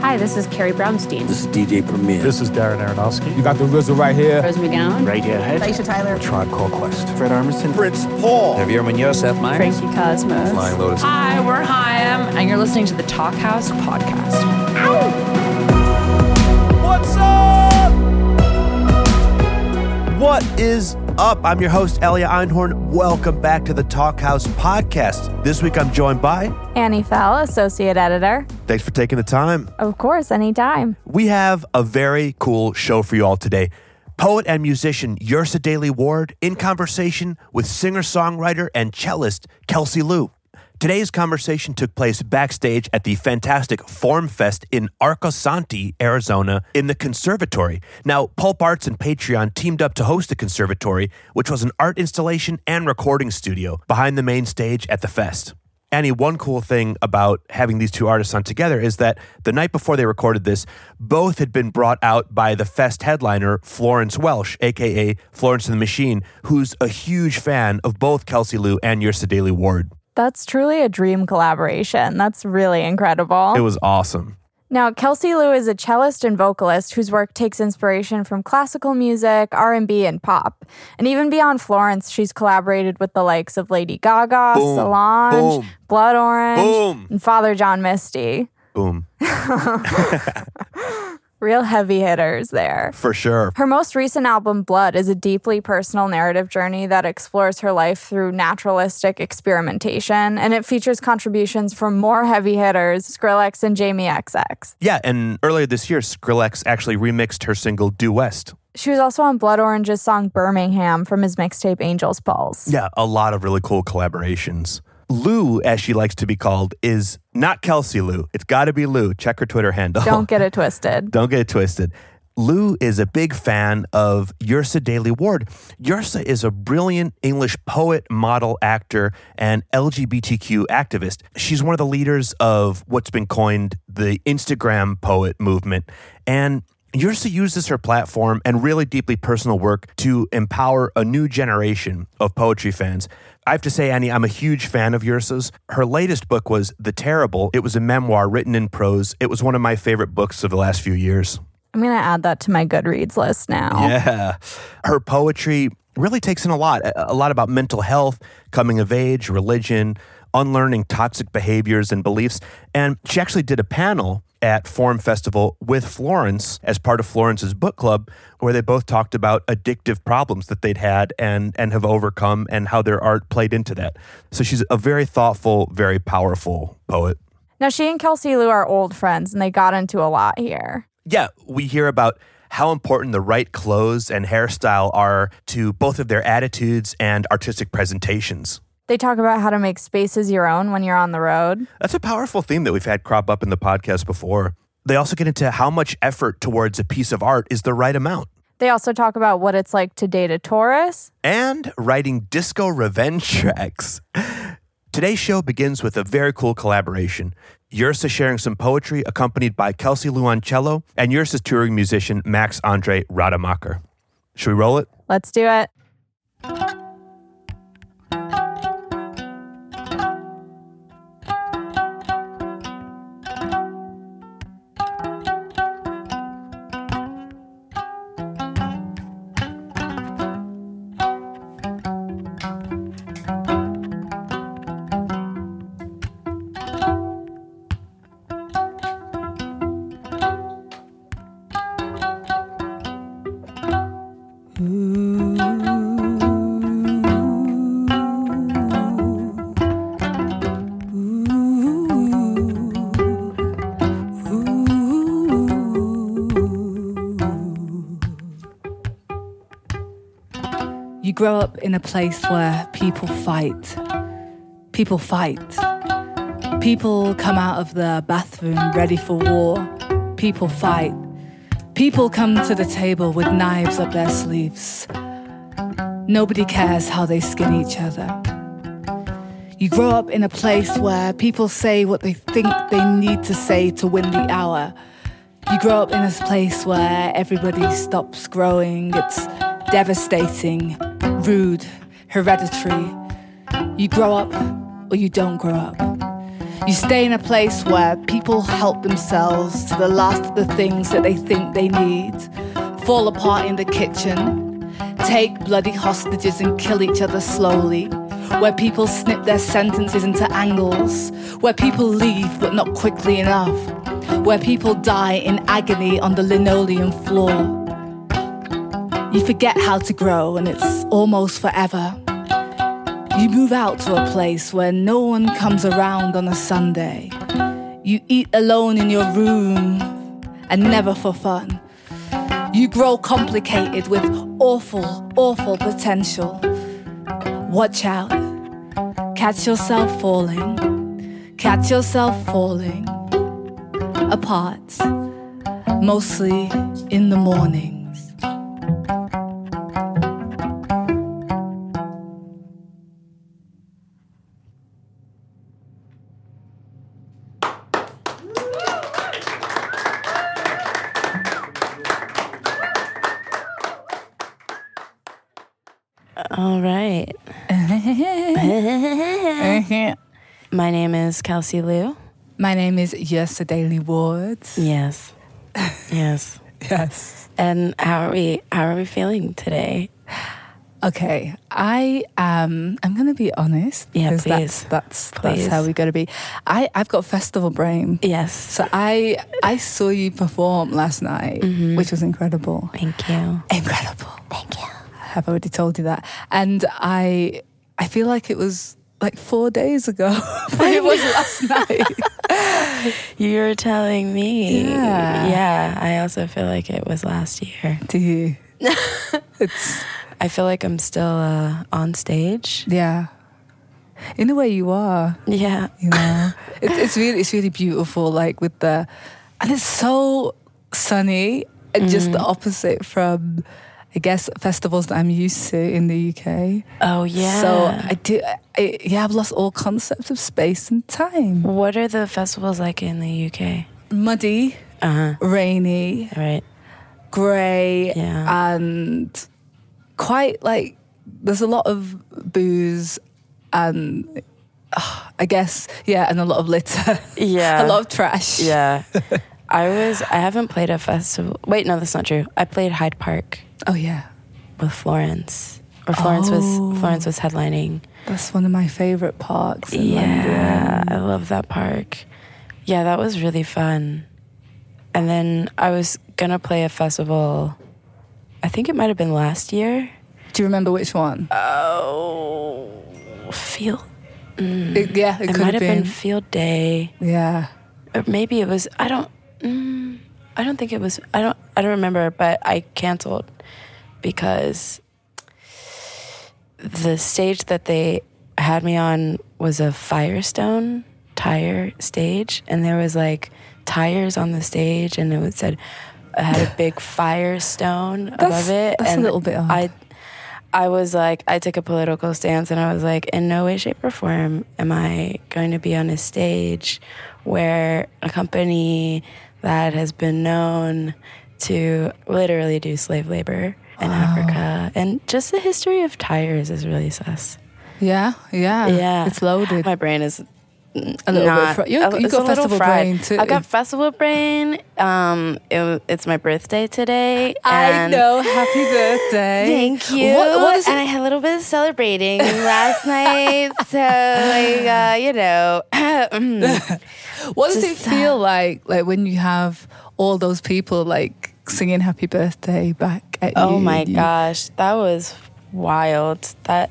Hi, this is Carrie Brownstein. This is DJ Premier. This is Darren Aronofsky. You got the RZA right here. Rose McGowan. Radiohead. Aisha Tyler. Tribe Called Quest. Fred Armisen. Prince Paul. Javier Munoz. Seth Meyers. Frankie Cosmos. Flying Lotus. Hi, we're Haim, and you're listening to the Talkhouse podcast. What's up? What is up? I'm your host, Elia Einhorn. Welcome back to the Talkhouse podcast. This week I'm joined by. Annie Fell, Associate Editor. Thanks for taking the time. Of course, anytime. We have a very cool show for you all today. Poet and musician Yrsa Daley Ward in conversation with singer songwriter and cellist Kelsey Lu. Today's conversation took place backstage at the fantastic Form Fest in Arcosanti, Arizona, in the conservatory. Now, Pulp Arts and Patreon teamed up to host the conservatory, which was an art installation and recording studio behind the main stage at the fest. Annie, one cool thing about having these two artists on together is that the night before they recorded this, both had been brought out by the fest headliner, Florence Welch, aka Florence and the Machine, who's a huge fan of both Kelsey Lu and Yrsa Daley Ward. That's truly a dream collaboration. That's really incredible. It was awesome. Now, Kelsey Lu is a cellist and vocalist whose work takes inspiration from classical music, R&B, and pop. And even beyond Florence, she's collaborated with the likes of Lady Gaga, Boom. Solange, Boom. Blood Orange, Boom. and Father John Misty. Boom. Real heavy hitters there. For sure. Her most recent album, Blood, is a deeply personal narrative journey that explores her life through naturalistic experimentation, and it features contributions from more heavy hitters, Skrillex and Jamie XX. Yeah, and earlier this year, Skrillex actually remixed her single Due West. She was also on Blood Orange's song Birmingham from his mixtape Angel's Pulse. Yeah, a lot of really cool collaborations. Lu, as she likes to be called, is not Kelsey Lu. It's got to be Lu. Check her Twitter handle. Don't get it twisted. Don't get it twisted. Lu is a big fan of Yrsa Daley Ward. Yrsa is a brilliant English poet, model, actor, and LGBTQ activist. She's one of the leaders of what's been coined the Instagram poet movement. And Yrsa uses her platform and really deeply personal work to empower a new generation of poetry fans. I have to say, Annie, I'm a huge fan of Yrsa's. Her latest book was The Terrible. It was a memoir written in prose. It was one of my favorite books of the last few years. I'm going to add that to my Goodreads list now. Yeah. Her poetry really takes in a lot, a lot about mental health, coming of age, religion, unlearning toxic behaviors and beliefs. And she actually did a panel at Form Festival with Florence as part of Florence's book club, where they both talked about addictive problems that they'd had and and have overcome and how their art played into that. So she's a very thoughtful, very powerful poet. Now, she and Kelsey Lu are old friends, and they got into a lot here. yeah, we hear about how important the right clothes and hairstyle are to both of their attitudes and artistic presentations. They talk about how to make spaces your own when you're on the road. That's a powerful theme that we've had crop up in the podcast before. They also get into how much effort towards a piece of art is the right amount. They also talk about what it's like to date a Taurus. and writing disco revenge tracks. Today's show begins with a very cool collaboration. Yrsa sharing some poetry accompanied by Kelsey Lu on cello and Yrsa's touring musician Max Andre Rademacher. Should we roll it? Let's do it. Grow up in a place where people fight. People fight. People come out of the bathroom ready for war. People fight. People come to the table with knives up their sleeves. Nobody cares how they skin each other. You grow up in a place where people say what they think they need to say to win the hour. You grow up in a place where everybody stops growing. It's devastating, rude, hereditary. You grow up or you don't grow up. You stay in a place where people help themselves to the last of the things that they think they need, fall apart in the kitchen, take bloody hostages and kill each other slowly, where people snip their sentences into angles, where people leave but not quickly enough, where people die in agony on the linoleum floor. You forget how to grow and it's almost forever. You move out to a place where no one comes around on a Sunday. You eat alone in your room and never for fun. You grow complicated with awful, awful potential. Watch out. Catch yourself falling. Catch yourself falling. Apart. Mostly in the mornings. My name is Kelsey Lu. My name is Yrsa Daley Ward. Yes. Yes. Yes. And how are we how are we feeling today? Okay, I um I'm gonna be honest. Yeah, please. That's that's Please. that's how we gotta be. I I've got festival brain. Yes. So I I saw you perform last night, which was incredible. Thank you. Incredible. Thank you. I've already told you that, and I I feel like it was like four days ago, but it was last night. You're telling me. Yeah. Yeah. I also feel like it was last year. Do you? it's I feel like I'm still uh, on stage. yeah. In a way, you are. Yeah. you know it, it's really it's really beautiful like with the and it's so sunny and just the opposite from i guess festivals that i'm used to in the uk Oh yeah. so i do I, yeah i've lost all concepts of space and time what are the festivals like in the UK? muddy Uh huh. rainy Right. grey Yeah. and quite like there's a lot of booze and i guess yeah and a lot of litter Yeah. a lot of trash Yeah. I was I haven't played a festival. Wait, no, that's not true. I played Hyde Park oh yeah with Florence. Or Florence Oh. was Florence was headlining. That's one of my favorite parks in Yeah, I love that park. Yeah, that was really fun. And then I was gonna play a festival. I think it might have been last year. Do you remember which one? Oh, field. It- yeah, it, It, could might have have been. been. Field Day, yeah. or maybe it was. I don't. Mm, I don't think it was. I don't. I don't remember. But I canceled because the stage that they had me on was a Firestone tire stage, and there was like tires on the stage, and it was said it had a big Firestone above it. that's a little bit odd. I, I was like, I took a political stance, and I was like, in no way, shape, or form am I going to be on a stage where a company that has been known to literally do slave labor in Africa, and just the history of tires is really sus. Yeah, yeah. Yeah, It's loaded. My brain is a little not, bit. Fr- you a- you got festival brain too. I got festival brain. Um, it, it's my birthday today. I know. Happy birthday. Thank you. What, what and I had a little bit of celebrating last night. So, like, uh, you know, What does it Just, uh, feel like, like when you have all those people like singing "Happy Birthday" back at you? oh my gosh, that was wild. That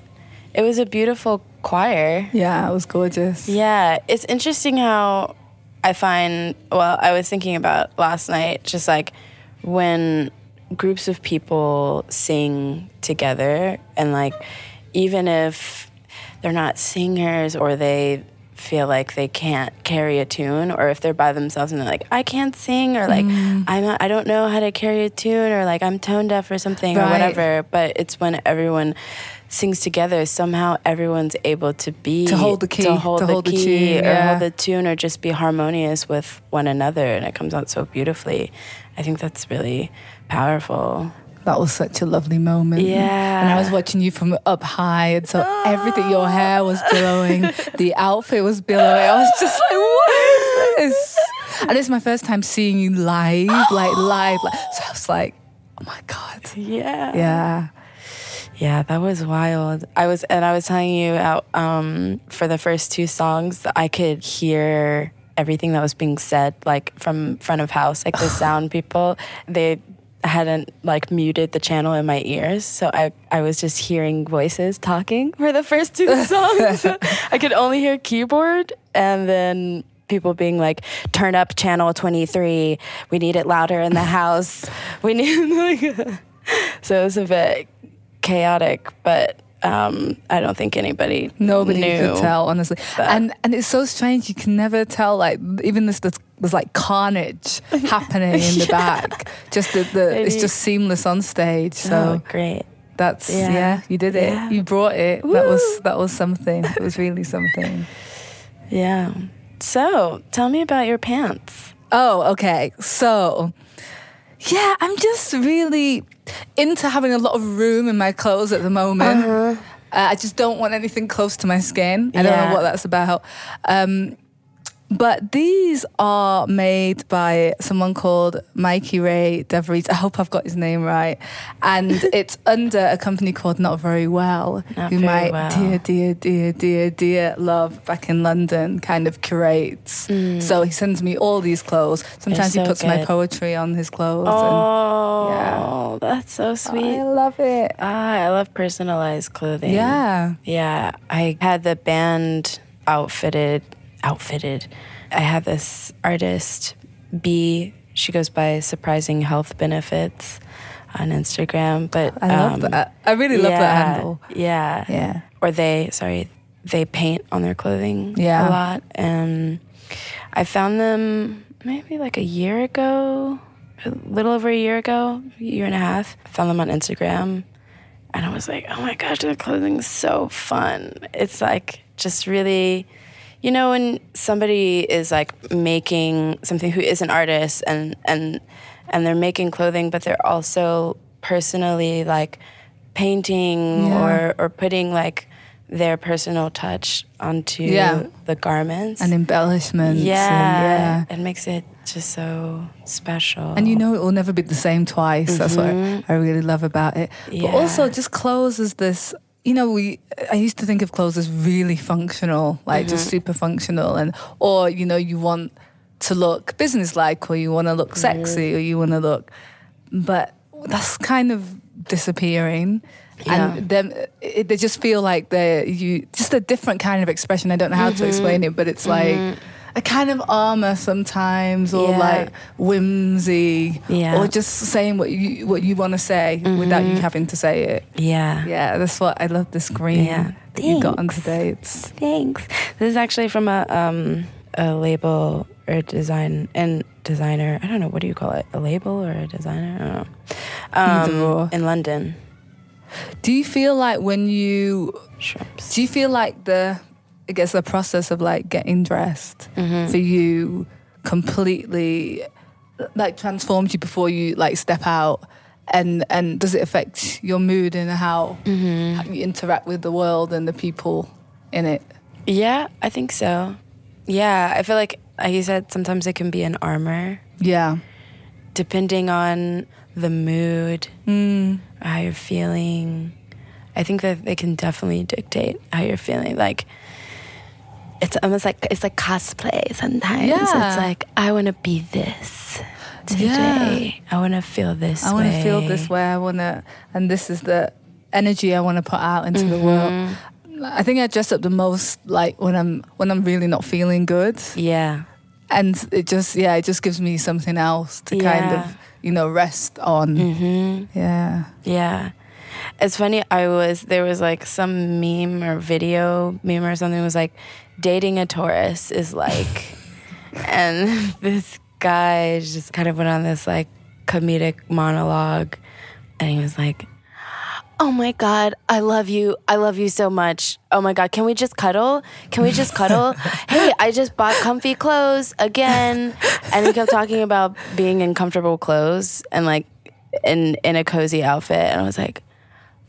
it was a beautiful choir. Yeah, it was gorgeous. Yeah, it's interesting how I find, well, I was thinking about last night, just like when groups of people sing together, and like even if they're not singers or they feel like they can't carry a tune, or if they're by themselves and they're like, I can't sing, or like, mm. I'm not, I don't know how to carry a tune, or like, I'm tone deaf or something, or whatever. But it's when everyone sings together, somehow everyone's able to be To hold the key, to hold to the hold the key, or yeah. hold the tune, or just be harmonious with one another, and it comes out so beautifully. I think that's really powerful. That was such a lovely moment. Yeah. And I was watching you from up high, and so everything, your ah. hair was billowing, the outfit was billowing. I was just like, what is this? And it's my first time seeing you live, like live. Like, so I was like, oh my God. Yeah. Yeah. Yeah, that was wild. I was, and I was telling you out um, for the first two songs, I could hear everything that was being said, like from front of house, like the sound people. They hadn't like muted the channel in my ears, so I I was just hearing voices talking for the first two songs. I could only hear keyboard, and then people being like, "Turn up channel twenty three. We need it louder in the house. We need like." so it was a bit chaotic, but um, I don't think anybody Nobody knew. could tell, honestly. that. And and it's so strange. You can never tell. Like even this, there's, there's like carnage happening in the back. Just the, the it's just seamless on stage. So oh, great. that's yeah. Yeah. you did it. Yeah. You brought it. That was that was something. It was really something. Yeah. So tell me about your pants. Oh, okay. So, yeah, I'm just really into having a lot of room in my clothes at the moment. Uh, I just don't want anything close to my skin. I don't Yeah. know what that's about. Um, but these are made by someone called Mikey Ray DeVries. I hope I've got his name right. And it's under a company called Not Very Well, Not who Very my Well. dear, dear, dear, dear, dear love back in London kind of curates. So he sends me all these clothes. Sometimes he so puts my poetry on his clothes. Oh, that's so and sweet. I love it. Ah, I love personalized clothing. Yeah. Yeah. I had the band outfitted outfitted. I have this artist B. She goes by surprising health benefits on Instagram. But I love um, that. I really love that handle. Yeah. Yeah. Or they sorry, they paint on their clothing Yeah. a lot. And I found them maybe like a year ago, a little over a year ago, a year and a half. I found them on Instagram and I was like, oh my gosh, their clothing's so fun. It's like just really, you know, when somebody is like making something who is an artist and and and they're making clothing, but they're also personally like painting Yeah. or or putting like their personal touch onto Yeah. the garments. And embellishments. and yeah, yeah. it makes it just so special. And you know it will never be the same twice. That's what I, I really love about it. But Yeah. also just clothes as this you know, we I used to think of clothes as really functional, like just mm-hmm. super functional and or, you know, you want to look business like or you want to look sexy mm-hmm. or you want to look but that's kind of disappearing. And them, it, they just feel like they're you just a different kind of expression. I don't know how to mm-hmm. explain it, but it's like a kind of armor sometimes, or Yeah. like whimsy, Yeah. or just saying what you what you want to say without you having to say it. yeah. Yeah, that's what I love. This green Yeah. that you got on Thanks. today. It's Thanks. This is actually from a um a label or a design and designer. I don't know what do you call it? A label or a designer? I don't know. Um, in London. Do you feel like when you Shrimps. Do you feel like the, I guess, the process of like getting dressed Mm-hmm. for you completely like transforms you before you like step out? And and does it affect your mood and how, Mm-hmm. how you interact with the world and the people in it? Yeah, I think so. Yeah, I feel like like you said, sometimes it can be an armor Yeah. depending on the mood, Mm. how you're feeling. I think that they can definitely dictate how you're feeling. Like it's almost like it's like cosplay sometimes. Yeah. It's like I want to be this today. I want to feel this. I want to feel this way. I want to, and this is the energy I want to put out into the world. Mm-hmm. I think I dress up the most like when I'm when I'm really not feeling good. Yeah. and it just yeah it just gives me something else to kind of you know rest on Mm-hmm. yeah Yeah. It's funny, I was, there was like some meme or video meme or something was like, dating a Taurus is like, and this guy just kind of went on this like comedic monologue and he was like, Oh my God, I love you. I love you so much. Oh my God, can we just cuddle? Can we just cuddle? hey, I just bought comfy clothes again. And he kept talking about being in comfortable clothes and like, in in a cozy outfit, and I was like,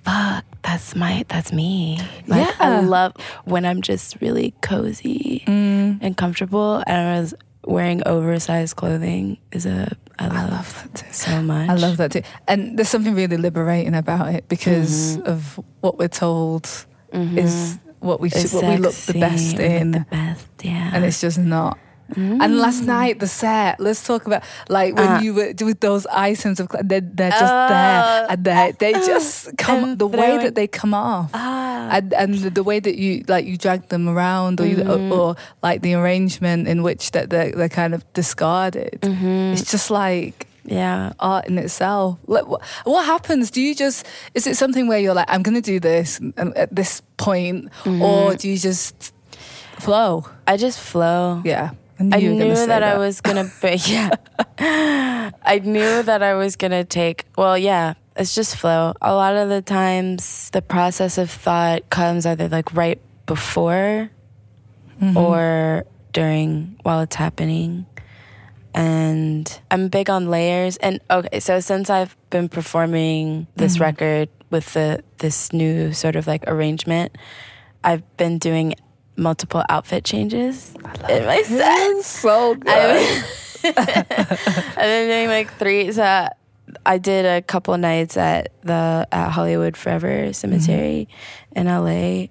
"Fuck, that's my that's me." Like, I love when I'm just really cozy Mm. and comfortable, and I was wearing oversized clothing. Is a I love, love that too. so much. I love that too. And there's something really liberating about it because Mm-hmm. of what we're told is what we It's what we look the best in. The best, yeah. and it's just not. And last night the set. Let's talk about like when Uh. you were with those items of they're, they're just there and they they just come the way that they come off ah, and and the, the way that you like you drag them around or Mm-hmm. or, or like the arrangement in which that they're, they're kind of discarded. Mm-hmm. It's just like yeah. art in itself. Like, what, what happens? Do you just is it something where you're like, I'm going to do this um, at this point, Mm-hmm. or do you just flow? I just flow. Yeah, I you were knew gonna that, I was gonna be yeah. I knew that I was gonna take well, yeah, it's just flow. A lot of the times the process of thought comes either like right before Mm-hmm. or during while it's happening. And I'm big on layers and okay, so since I've been performing this Mm-hmm. record with the this new sort of like arrangement, I've been doing multiple outfit changes in my set. so good. I've been doing like three. So I did a couple nights at the at Hollywood Forever Cemetery in LA,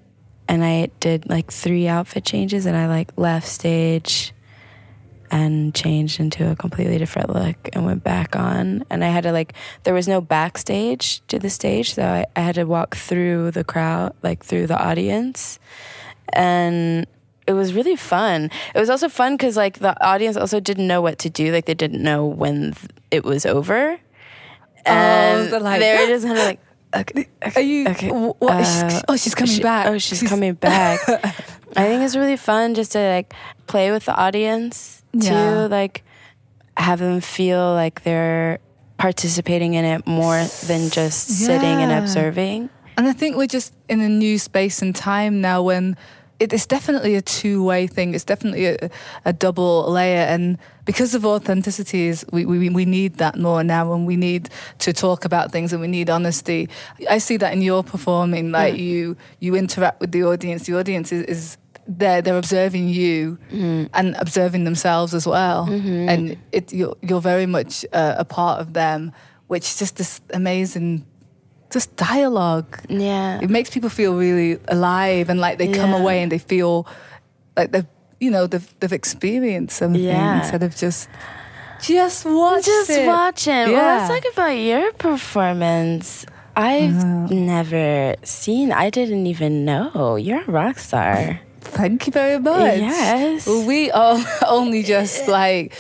and I did like three outfit changes, and I like left stage and changed into a completely different look and went back on and i had to like there was no backstage to the stage so i, I had to walk through the crowd like through the audience and it was really fun. It was also fun because like the audience also didn't know what to do. Like they didn't know when th- it was over, and they're like- they were just kind of like, okay, okay, Are you? okay, wh- what uh, oh, she's coming she- back. Oh, she's, coming back. I think it's really fun just to like play with the audience to Yeah. like have them feel like they're participating in it more than just sitting and observing. And I think we're just in a new space and time now when it is definitely a two way thing. It's definitely a, a double layer. And because of authenticity, is we, we, we need that more now and we need to talk about things and we need honesty. I see that in your performing, like you you interact with the audience. The audience is, is they're, they're observing you and observing themselves as well. And it, you're, you're very much uh, a part of them, which is just this amazing just dialogue. Yeah. It makes people feel really alive and like they come away and they feel like they've, you know, they've, they've experienced something Yeah. instead of just, just watch Just it. watch it. Well, Yeah. let's talk about your performance. I've Uh-huh. never seen. I didn't even know you're a rock star. Thank you very much. Yes. Well, we all only just like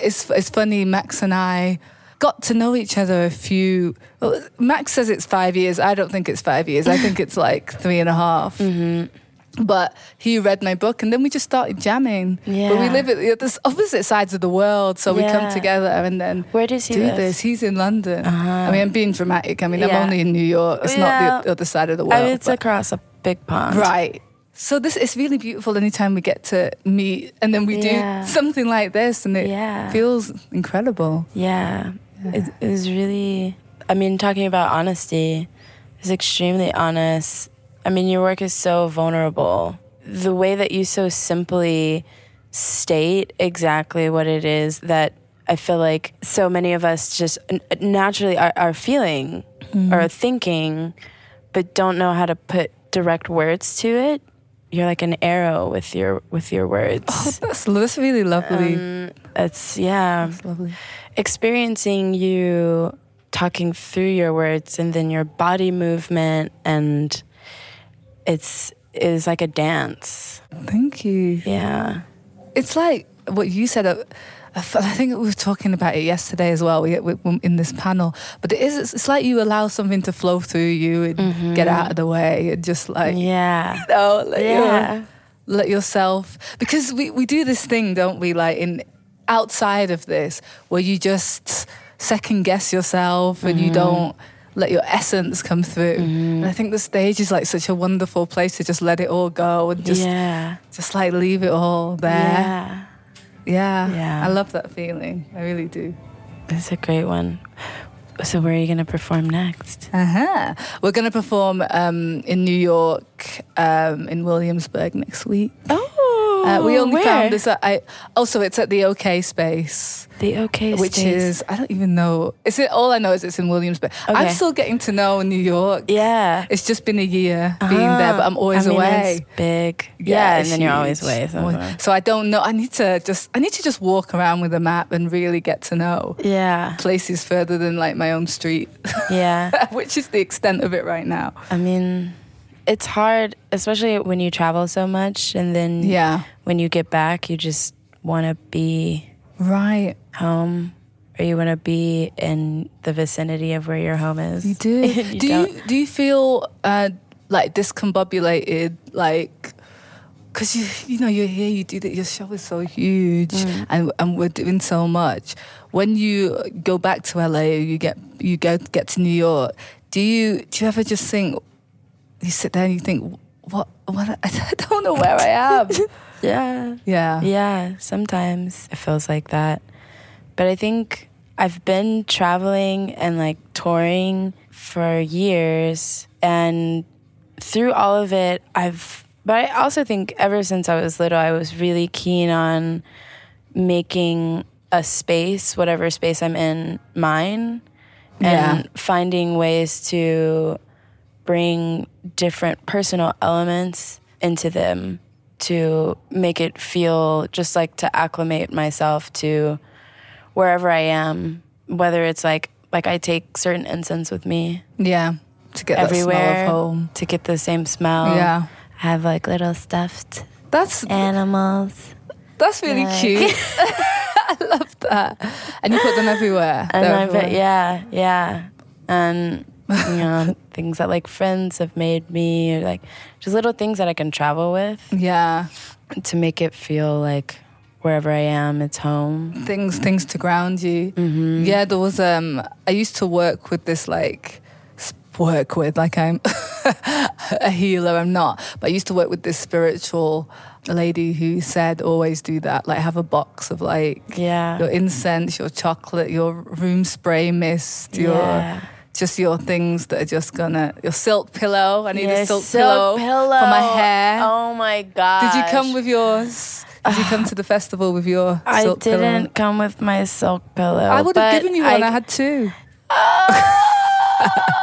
it's it's funny. Max and I got to know each other a few. Well, Max says it's five years. I don't think it's five years. I think it's like three and a half. Mm-hmm. But he read my book, and then we just started jamming. But we live at the opposite sides of the world, so we come together and then Where does he do live? this. He's in London. I mean, I'm being dramatic. I mean, I'm only in New York. It's Yeah. not the other side of the world. I mean, it's but- across a big pond. Right. So this is really beautiful anytime we get to meet and then we Yeah. do something like this and it Yeah. feels incredible. Yeah. It, it was really, I mean, talking about honesty, it's extremely honest. I mean, your work is so vulnerable. The way that you so simply state exactly what it is that I feel like so many of us just naturally are, are feeling or thinking, but don't know how to put direct words to it. You're like an arrow with your with your words. That's, that's really lovely. Um, it's yeah That's lovely. Experiencing you talking through your words and then your body movement and it's is like a dance Thank you. yeah It's like what you said. uh, I think we were talking about it yesterday as well we, we, in this panel. But it is. it's- like you allow something to flow through you and get out of the way and just like yeah you know, let, your- yeah let yourself because we, we do this thing, don't we? Like in outside of this, where you just second guess yourself and you Mm-hmm. don't let your essence come through. And I think the stage is like such a wonderful place to just let it all go and just yeah just like leave it all there. yeah Yeah. Yeah. I love that feeling. I really do. it's a great one So where are you gonna perform next? Uh-huh. We're going to perform um, in New York, um, in Williamsburg next week. Oh, Uh, we only where? found this. At, I also it's at the OK Space, The OK which space. is I don't even know. Is it all I know is it's in Williamsburg. I'm still getting to know New York. yeah. It's just been a year being there, but I'm always I mean, away. It's big. Yeah, and then you're always away. So. So I don't know. I need to just I need to just walk around with a map and really get to know Yeah, places further than like my own street, yeah. which is the extent of it right now. I mean, it's hard, especially when you travel so much, and then Yeah. when you get back, you just want to be Right. home, or you want to be in the vicinity of where your home is. You do. You do don't. you do you feel uh, like discombobulated, like? Because you, you know, you're here. You do that. Your show is so huge, Mm. and and we're doing so much. When you go back to LA, you get you go get to New York. Do you do you ever just think? You sit there and you think, what? What? I don't know where I am. Yeah. yeah. Yeah, sometimes it feels like that. But I think I've been traveling and like touring for years. And through all of it, I've, but I also think ever since I was little, I was really keen on making a space, whatever space I'm in, mine. And Yeah. finding ways to bring different personal elements into them to make it feel just like to acclimate myself to wherever I am, whether it's like like I take certain incense with me Yeah. To get that everywhere smell of home. to get the same smell. Yeah. I have like little stuffed That's animals. that's really Like- cute. I love that. And you put them everywhere. And They're I bet everywhere. yeah, yeah. And you know, things that like friends have made me or like just little things that I can travel with Yeah. to make it feel like wherever I am, it's home. things things to ground you. Mm-hmm. Yeah, there was um I used to work with this like work with like I'm a healer I'm not, but I used to work with this spiritual lady who said always do that like have a box of like Yeah. your incense, your chocolate, your room spray mist, your Yeah. Just your things that are just gonna your silk pillow. I need Yeah, a silk, pillow, for my hair. Oh my god! Did you come with yours? Did you come to the festival with your I silk pillow? I didn't come with my silk pillow. I would have given you one. I, had two. Oh!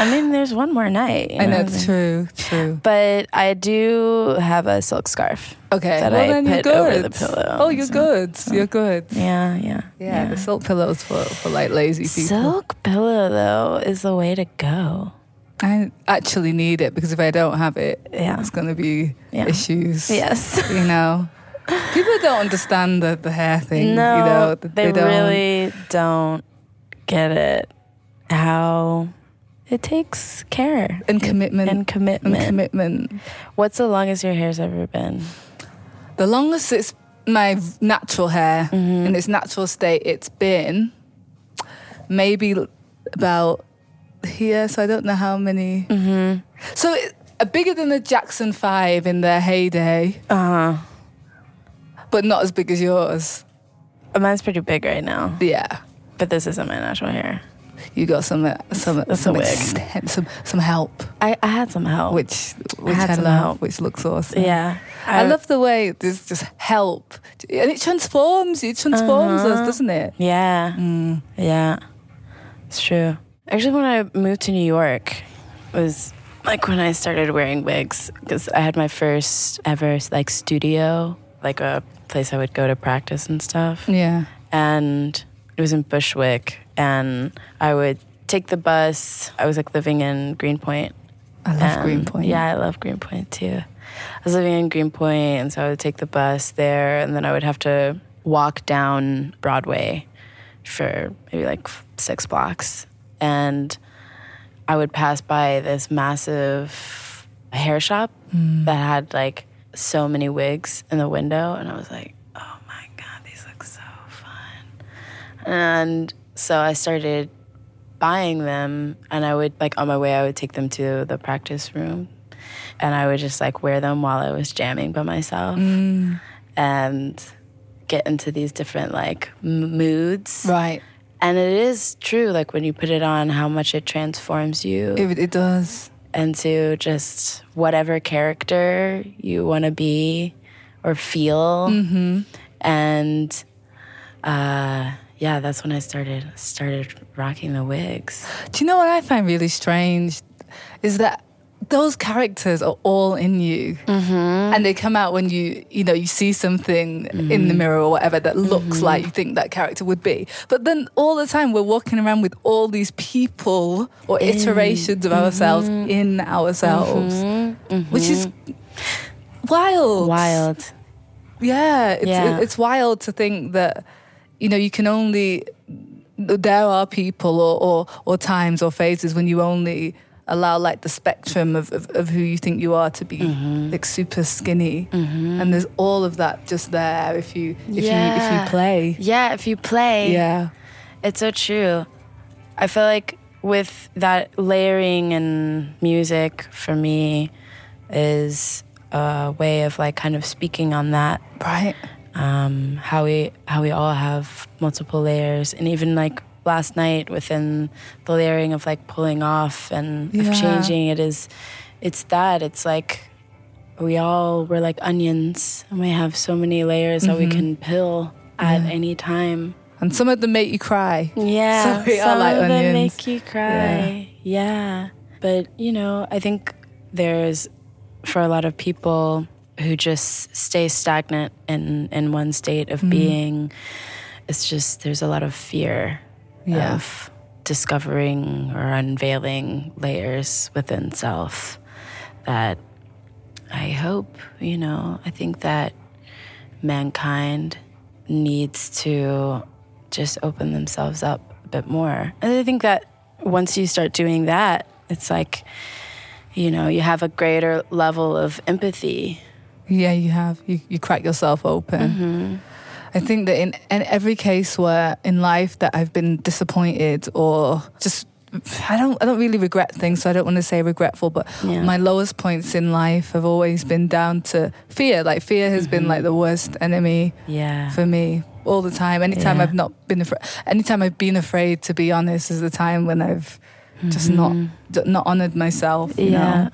I mean, there's one more night. I know what it's true, true. But I do have a silk scarf. Okay, That well I then you're good. over the pillow, Oh, you're so- good. You're good. Yeah, yeah, Yeah, the silk pillows for for like lazy people. Silk pillow though is the way to go. I actually need it because if I don't have it, Yeah. it's gonna be Yeah. issues. Yes. you know. People don't understand the, the hair thing. no, you know, they, don't. really don't get it. How it takes care and commitment and commitment. and commitment. What's the longest your hair's ever been? The longest it's my natural hair Mm-hmm. in its natural state, it's been maybe about here. So I don't know how many. Mm-hmm. So it, uh, bigger than the Jackson Five in their heyday, Uh huh. but not as big as yours. Mine's pretty big right now, Yeah, but this isn't my natural hair. You got some uh, some It's some extent- some some help, I, I had some help. which which I, had some love, help. which looks awesome. yeah, I, love the way this just help, and it transforms. It transforms Uh-huh. us, doesn't it? Yeah, Mm. yeah, it's true. Actually, when I moved to New York, was like when I started wearing wigs because I had my first ever like studio, like a place I would go to practice and stuff. Yeah. and it was in Bushwick. And I would take the bus. I was like living in Greenpoint. I love and- Greenpoint. Yeah, I love Greenpoint too. I was living in Greenpoint, and so I would take the bus there, and then I would have to walk down Broadway for maybe like six blocks. And I would pass by this massive hair shop mm. that had like so many wigs in the window, and I was like, oh my God, these look so fun. And so I started buying them, and I would, like, on my way, I would take them to the practice room, and I would just like wear them while I was jamming by myself and get into these different like m- moods Right. and it is true like when you put it on how much it transforms you It, it does. into just whatever character you want to be or feel and uh yeah that's when i started started rocking the wigs. Do you know what I find really strange? Is that those characters are all in you, mm-hmm. and they come out when you you know you see something in the mm-hmm. mirror or whatever that looks mm-hmm. like you think that character would be. But then all the time we're walking around with all these people or iterations of ourselves in ourselves, which is wild. wild. Yeah, it's, Yeah. it's wild to think that you know you can only there are people or, or or times or phases when you only allow like the spectrum of, of, of who you think you are to be mm-hmm. like super skinny. Mm-hmm. And there's all of that just there if you if you if you play. Yeah if you play. Yeah. It's so true. I feel like with that layering and music for me is a way of like kind of speaking on that. right Um, how we how we all have multiple layers, and even like last night within the layering of like pulling off and Yeah. of changing, it is, it's that it's like we all we're like onions, and we have so many layers that we can peel at any time. and some of them make you cry Yeah, So some like of them make you cry. Yeah. but you know, I think there's for a lot of people who just stay stagnant in in one state of Mm-hmm. being. It's just there's a lot of fear Yeah. of discovering or unveiling layers within self that I hope, you know, I think that mankind needs to just open themselves up a bit more. And I think that once you start doing that, it's like, you know, you have a greater level of empathy. Yeah, you have. You, you crack yourself open. Mm-hmm. I think that in, in every case where in life that I've been disappointed or just I don't I don't really regret things, so I don't want to say regretful, but Yeah. my lowest points in life have always been down to fear. Like fear has been like mm-hmm. the worst enemy Yeah. for me all the time. Anytime Yeah. I've not been afraid, anytime I've been afraid to be honest, is the time when I've just not mm-hmm. not honored myself. You yeah. know?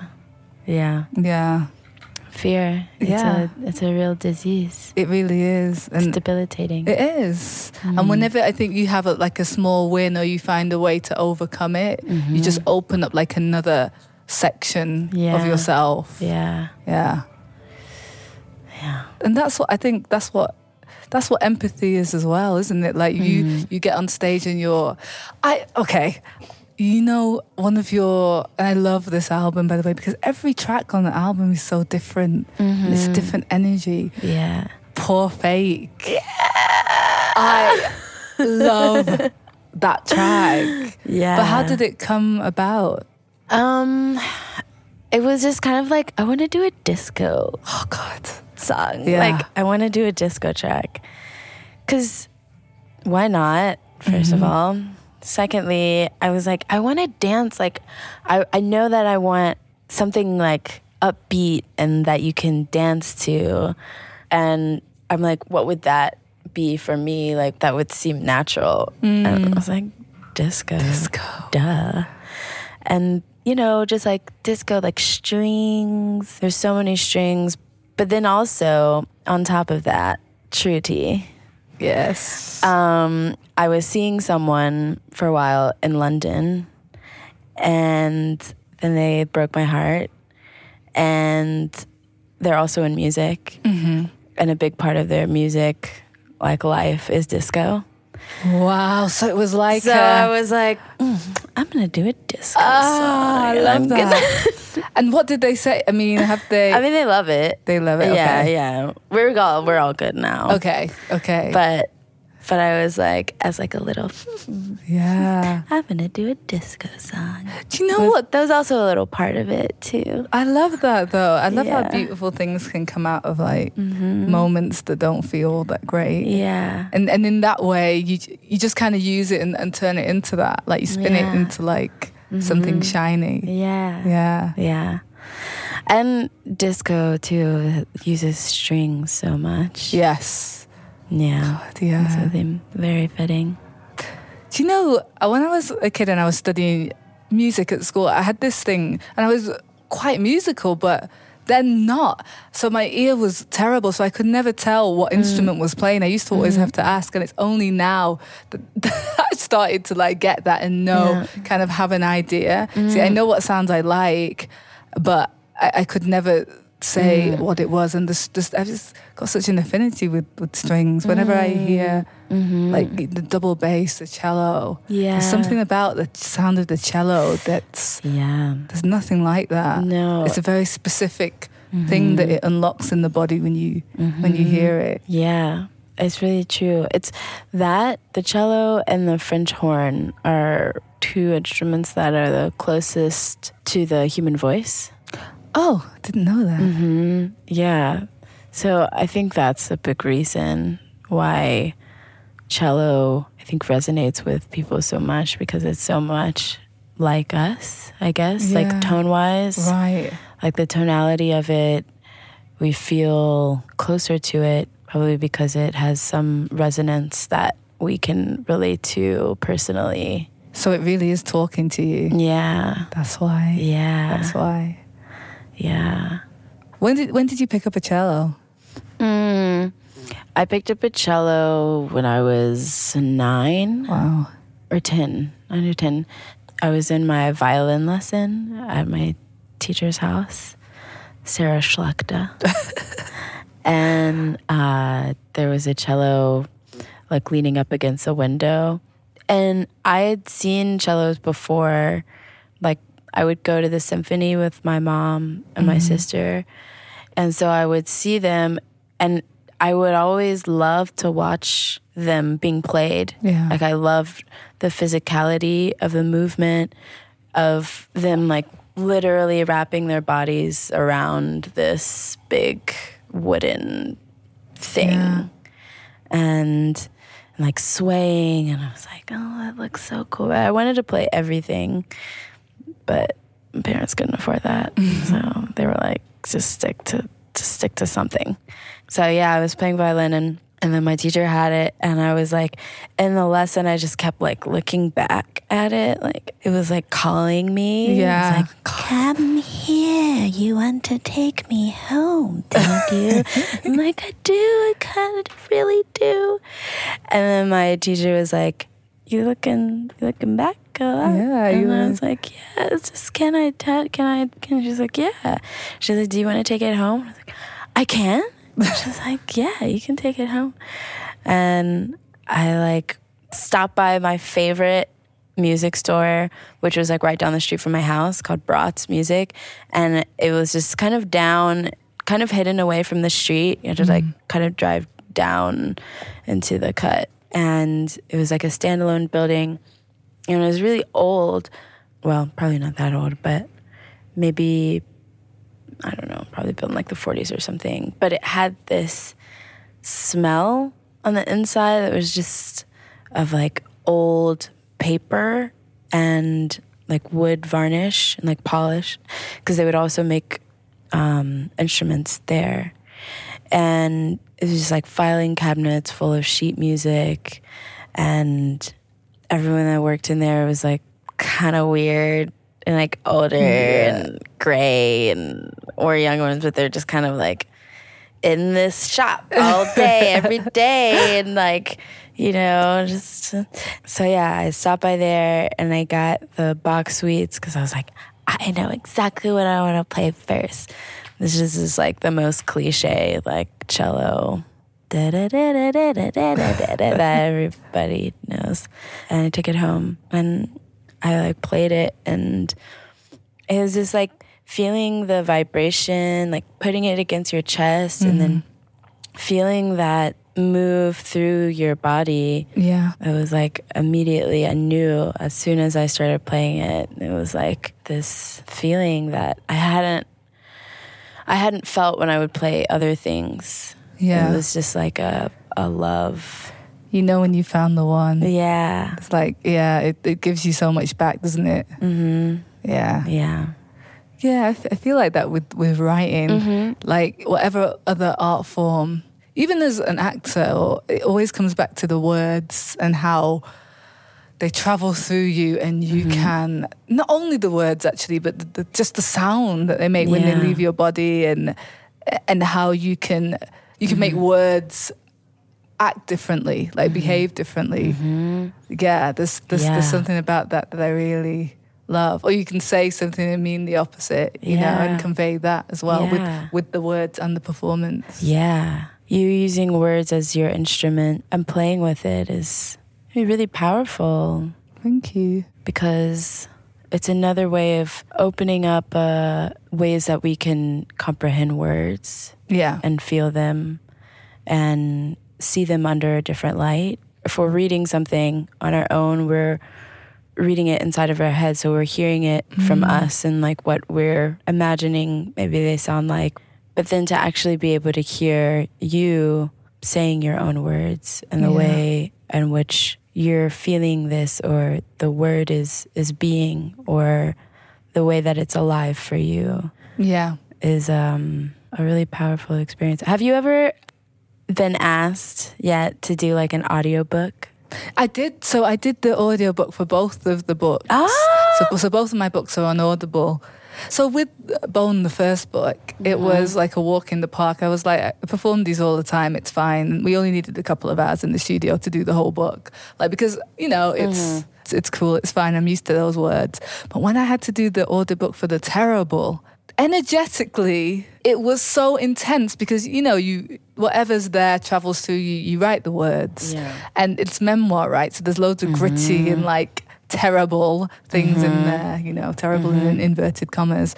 Yeah. yeah, Fear. It's Yeah. a it's a real disease. it really is, It's and debilitating. It is. And mm. whenever I think you have a, like a small win or you find a way to overcome it, you mm-hmm. just open up like another section of yourself. yeah. Yeah. Yeah. And that's what I think that's what that's what empathy is as well, isn't it? Like you mm. you get on stage and you're I okay. You know, one of your, and I love this album by the way, because every track on the album is so different. It's different energy. Yeah. Poor fake. Yeah. I love that track. Yeah. But how did it come about? Um, it was just kind of like I want to do a disco Oh God. song. Yeah. Like I want to do a disco track. Cause why not? 1st of all. Secondly, I was like, I want to dance. Like, I I know that I want something like upbeat and that you can dance to, and I'm like, what would that be for me? Like that would seem natural. And I was like, disco. Disco. Duh. And you know, just like disco, like strings. There's so many strings, but then also on top of that, true Truity. Yes. Um, I was seeing someone for a while in London, and then they broke my heart. And they're also in music, and a big part of their music, like life, is disco. wow. So it was like So a- I was like, mm, I'm gonna do a disco I song. and love I'm gonna- that. and what did they say? I mean, have they? I mean, they love it. they love it. Yeah, Okay. yeah. We're all we're all good now. Okay. Okay. But but I was like, as like a little, yeah. I'm gonna do a disco song. Do you know what? That was also a little part of it too. I love that though. I love how beautiful things can come out of like mm-hmm. moments that don't feel that great. Yeah. And and in that way, you you just kind of use it and, and turn it into that. Like you spin Yeah. it into like mm-hmm. something shiny. Yeah. Yeah. Yeah. And disco too uses strings so much. Yes. Yeah. God, yeah. So they very fitting. Do you know, when I was a kid and I was studying music at school, I had this thing and I was quite musical, but then not. So my ear was terrible, so I could never tell what mm. instrument was playing. I used to always mm-hmm. have to ask, and it's only now that, I started to like get that and know, kind of have an idea. See, I mm. know what sounds I like, but I, I could never say mm. what it was. And this, this, I've just got such an affinity with, with strings. Whenever I mm. hear mm-hmm. like the double bass, the cello, Yeah. there's something about the sound of the cello that's Yeah. there's nothing like that. No. it's a very specific mm-hmm. thing that it unlocks in the body when you when you hear mm-hmm. it. Yeah, it's really true. It's that the cello and the French horn are two instruments that are the closest to the human voice. Oh, didn't know that. Mm-hmm. Yeah. So I think that's a big reason why cello I think resonates with people so much because it's so much like us, I guess, Yeah. like tone wise. Right. like the tonality of it we feel closer to it probably because it has some resonance that we can relate to personally So it really is talking to you. yeah That's why. yeah That's why. yeah When did when did you pick up a cello? mm, i picked up a cello when i was nine Wow. or 10 nine or 10 i was in my violin lesson at my teacher's house sarah schlechter and uh, there was a cello like leaning up against a window and i had seen cellos before like i would go to the symphony with my mom and my mm-hmm. sister. And so i would see them and i would always love to watch them being played. Yeah. like i loved the physicality of the movement of them like literally wrapping their bodies around this big wooden thing. Yeah. and like swaying and i was like oh that looks so cool. I wanted to play everything but my parents couldn't afford that. Mm-hmm. So they were like just stick to just stick to something. So yeah i was playing violin and and then my teacher had it and i was like in the lesson i just kept like looking back at it like it was like calling me. Yeah. it was like come here you want to take me home don't you? I'm like i do i kind of really do. And then my teacher was like you looking you looking back a lot?" Yeah, and I was like yeah it's just can i ta- can i can she's like yeah. She's like do you want to take it home? I was like i can. She's like yeah you can take it home. And i like stopped by my favorite music store which was like right down the street from my house called Bratz Music. And it was just kind of down kind of hidden away from the street. You had to like mm-hmm. kind of drive down into the cut and it was like a standalone building and it was really old well probably not that old but maybe I don't know, probably built in like the 40s or something. But it had this smell on the inside that was just of like old paper and like wood varnish and like polish because they would also make um, instruments there. And it was just like filing cabinets full of sheet music. And everyone that worked in there was like kind of weird and like older and gray and or young ones, but they're just kind of like in this shop all day, every day, and like you know, just so yeah. I stopped by there and I got the Bach suites because I was like, I know exactly what I want to play first. This is just like the most cliche, like cello. that everybody knows. And I took it home and I like played it and it was just like feeling the vibration, like putting it against your chest mm-hmm. and then mm-hmm. feeling that move through your body. Yeah. It was like immediately I knew as soon as I started playing it, it was like this feeling that I hadn't I hadn't felt when I would play other things. Yeah. It was just like a a love. You know when you found the one. Yeah. It's like, yeah, it, it gives you so much back, doesn't it? Mm-hmm. Yeah. Yeah. Yeah, I, f- I feel like that with, with writing. Like, whatever other art form, even as an actor, it always comes back to the words and how they travel through you and you Mm-hmm. can not only the words actually but the, the, just the sound that they make when they leave your body and and how you can you can make Mm-hmm. words act differently like behave differently yeah there's there's, Mm-hmm. Yeah. there's something about that that i really love or you can say something and mean the opposite you know and convey that as well Yeah. with with the words and the performance Yeah. You using words as your instrument and playing with it is really powerful thank you because it's another way of opening up uh, ways that we can comprehend words yeah and feel them and see them under a different light. If we're reading something on our own, we're reading it inside of our head. So we're hearing it from us and like what we're imagining maybe they sound like. But then to actually be able to hear you saying your own words and the Yeah. way in which you're feeling this or the word is is being or the way that it's alive for you yeah is um, a really powerful experience. Have you ever been asked yet to do like an audiobook? I did. So I did the audiobook for both of the books. Ah! So, so both of my books are on Audible. So with Bone, the first book, it mm-hmm. was like a walk in the park. I was like, I perform these all the time. It's fine. We only needed a couple of hours in the studio to do the whole book, like because you know it's mm-hmm. it's, it's cool. It's fine. I'm used to those words. But when I had to do the audiobook for the terrible, energetically, it was so intense because you know you whatever's there travels through you. You write the words, Yeah. and it's memoir, right? So there's loads of gritty and mm-hmm. like terrible things in mm-hmm. there, you know, terrible in mm-hmm. inverted commas.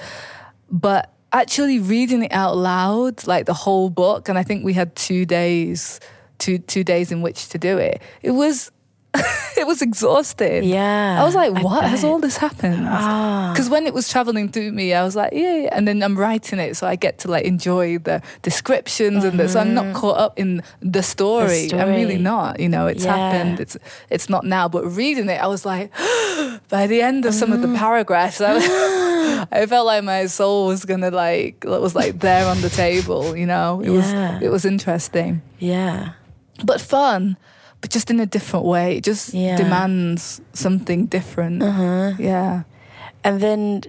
But actually reading it out loud, like the whole book, and I think we had two days, two two days in which to do it. It was. it was exhausting. Yeah, I was like, what has all this happened? Ah. Because when it was traveling through me, I was like, yeah, yeah. And then I'm writing it, so I get to like enjoy the descriptions and the, so I'm not caught up in the story. I'm really not. You know, it's Yeah. happened. It's it's not now. But reading it, I was like, by the end of some of the paragraphs, I, was- I felt like my soul was gonna like it was like there on the table. You know, it Yeah. was it was interesting, yeah, but fun. But just in a different way. It just Yeah. demands something different. Uh-huh. Yeah. and then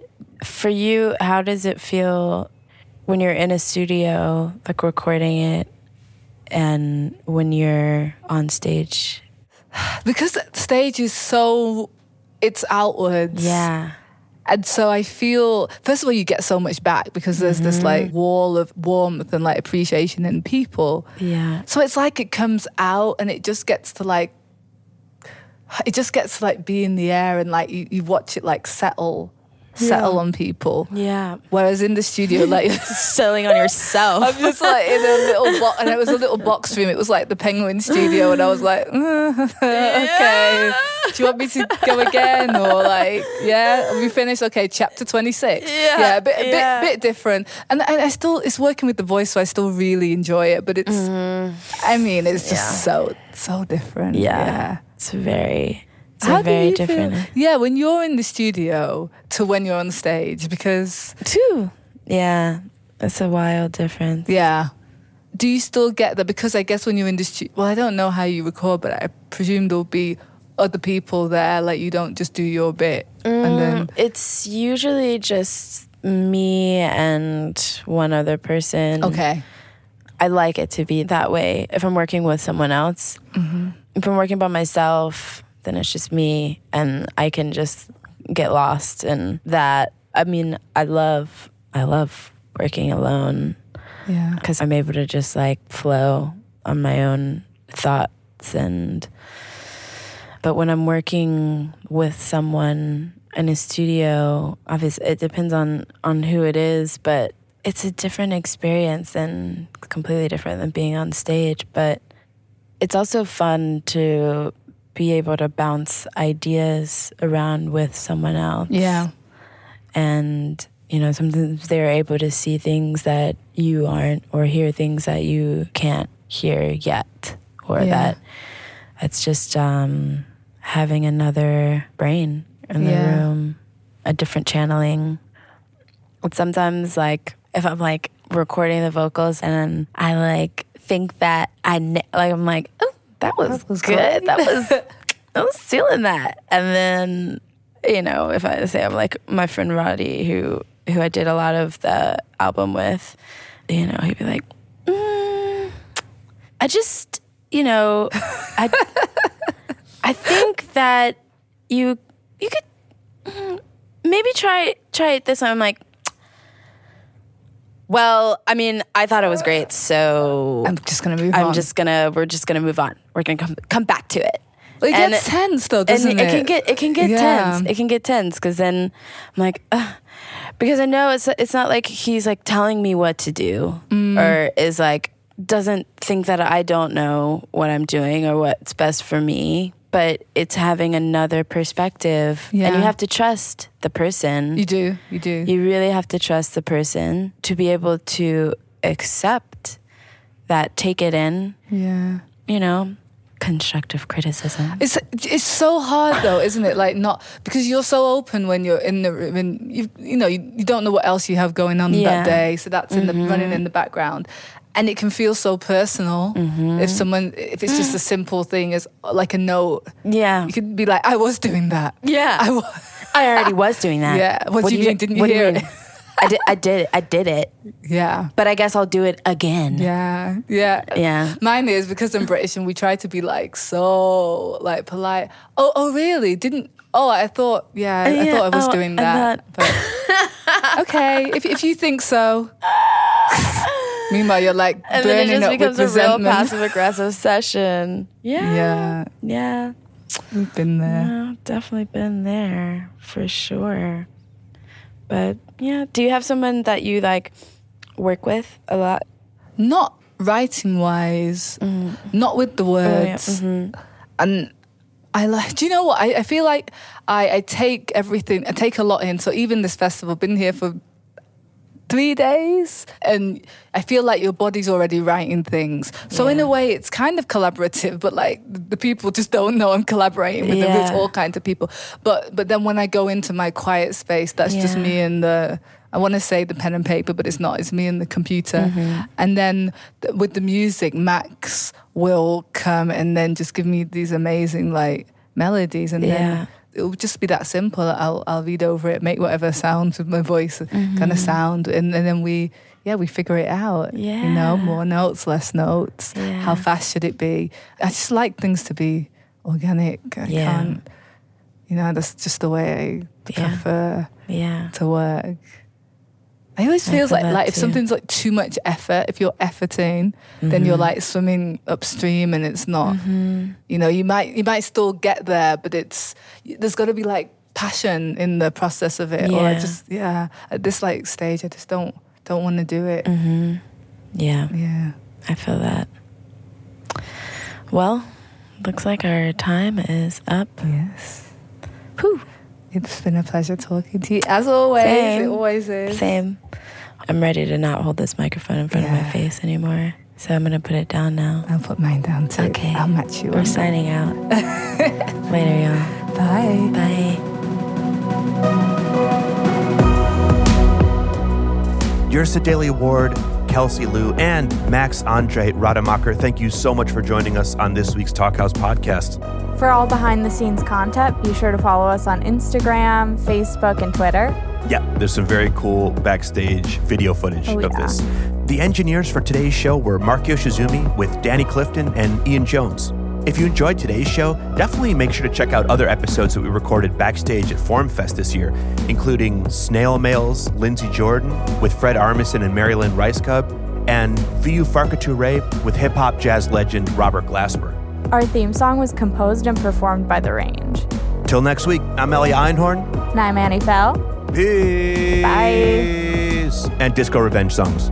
for you, how does it feel when you're in a studio, like recording it, and when you're on stage? because stage is so it's outwards Yeah, and so i feel first of all you get so much back because there's this mm-hmm. like wall of warmth and like appreciation in people. Yeah, so it's like it comes out and it just gets to like it just gets to like be in the air and like you, you watch it like settle settle on people yeah. whereas in the studio like Selling on yourself. I'm just like in a little box, and it was a little box room. It was like the Penguin Studio, and I was like, "Mm, okay, do you want me to go again, or like, yeah, we finished? Okay, chapter 26. Yeah, a bit, a yeah. bit, bit different, and, and I still it's working with the voice, so I still really enjoy it. But it's, I mean, it's just Yeah. so so different. yeah. yeah. it's very, it's How very do you different. Feel, yeah, when you're in the studio to when you're on stage, because Too. Yeah, it's a wild difference. Yeah. Do you still get that? Because I guess when you're in the studio, well, I don't know how you record, but I presume there'll be other people there. Like you don't just do your bit and then. Mm, it's usually just me and one other person. Okay. I like it to be that way. If I'm working with someone else, mm-hmm. if I'm working by myself, then it's just me and I can just get lost in that. I mean, I love, I love working alone Yeah. because I'm able to just like flow on my own thoughts and but when I'm working with someone in a studio, obviously it depends on on who it is, but it's a different experience and completely different than being on stage, but it's also fun to be able to bounce ideas around with someone else Yeah. and you know sometimes they're able to see things that you aren't or hear things that you can't hear yet or Yeah. that it's just um, having another brain in the Yeah. room a different channeling But sometimes like if i'm like recording the vocals and i like think that i like i'm like oh that was, was good great. that was I was feeling that. And then, you know, if I say I'm like my friend Roddy, who who I did a lot of the album with, you know, he'd be like, mm, I just, you know, I I think that you you could mm, maybe try try it this one. I'm like, well, I mean, I thought it was great, so I'm just gonna move I'm on. just gonna we're just gonna move on. We're gonna come come back to it. It and gets it- tense though, And doesn't it, it? can get it can get Yeah. tense. It can get tense because then I'm like, Ugh. because I know it's it's not like he's like telling me what to do Mm. or is like doesn't think that I don't know what I'm doing or what's best for me. But it's having another perspective, and you have to trust the person. You do. You do. You really have to trust the person to be able to accept that, take it in, yeah. you know, constructive criticism. It's it's so hard though, isn't it? Like not because you're so open when you're in the room and you you know you, you don't know what else you have going on Yeah. that day, so that's in the mm-hmm. running in the background, and it can feel so personal if mm-hmm. someone if it's just a simple thing as like a note. Yeah. You could be like, I was doing that. Yeah. I was. I already was doing that. Yeah. What do you mean? Didn't you what hear mean? it? I did. I did. it. I did it. Yeah. But I guess I'll do it again. Yeah, yeah, Yeah. Mine is because I'm British and we try to be like so like polite. Oh, oh, really? Didn't? Oh, I thought. Yeah, I, I thought I was oh, doing that. But okay, if if you think so. Meanwhile, you're like And then it just becomes a real passive aggressive session. Yeah. Yeah, Yeah. we've been there. Yeah, definitely been there for sure. But yeah, do you have someone that you like work with a lot? Not writing wise, mm-hmm. not with the oh, words, mm-hmm. and. I like. Do you know what? I, I feel like I, I take everything. I take a lot in. So even this festival, been here for three days and I feel like your body's already writing things. So in a way it's kind of collaborative, but like the people just don't know I'm collaborating with them. It's all kinds of people. But but then when I go into my quiet space, that's just me and the I want to say the pen and paper, but it's not. It's me and the computer. Mm-hmm. And then th- with the music, Max will come and then just give me these amazing like melodies, and Yeah. then it'll just be that simple. I'll I'll read over it, make whatever sounds with my voice kind of mm-hmm. sound, and, and then we yeah we figure it out. Yeah, you know, more notes, less notes. Yeah. How fast should it be? I just like things to be organic. I Yeah. can't. You know, that's just the way I prefer Yeah. to work. I always feels feel like like if too. something's like too much effort, if you're efforting, then you're Mm-hmm. like swimming upstream and it's not. You know, you might you might still get there, but it's there's got to be like passion in the process of it. Or I just yeah, at this like stage, I just don't don't want to do it. Mm-hmm. Yeah. Yeah. I feel that. Well, looks like our time is up. Yes. Whew. It's been a pleasure talking to you as always. Same. It always is. Same. I'm ready to not hold this microphone in front of my face anymore. So I'm going to put it down now. I'll put mine down too. Okay. I'll match you. We're on that. signing out. Later, y'all. Bye. Bye. Yrsa Daley Ward, Kelsey Lu, and Max André Rademacher, thank you so much for joining us on this week's Talkhouse podcast. For all behind the scenes content, be sure to follow us on Instagram, Facebook, and Twitter. Yeah, there's some very cool backstage video footage Oh, of yeah. this. The engineers for today's show were Mark Yoshizumi with Danny Clifton and Ian Jones. If you enjoyed today's show, definitely make sure to check out other episodes that we recorded backstage at FORM Fest this year, including Snail Mail's Lindsey Jordan with Fred Armisen and Mary Lynn Rajskub, and Vieux Farka Touré with hip hop jazz legend Robert Glasper. Our theme song was composed and performed by The Range. Till next week, I'm Elia Einhorn. And I'm Annie Fell. Peace. Bye. And Disco Revenge songs.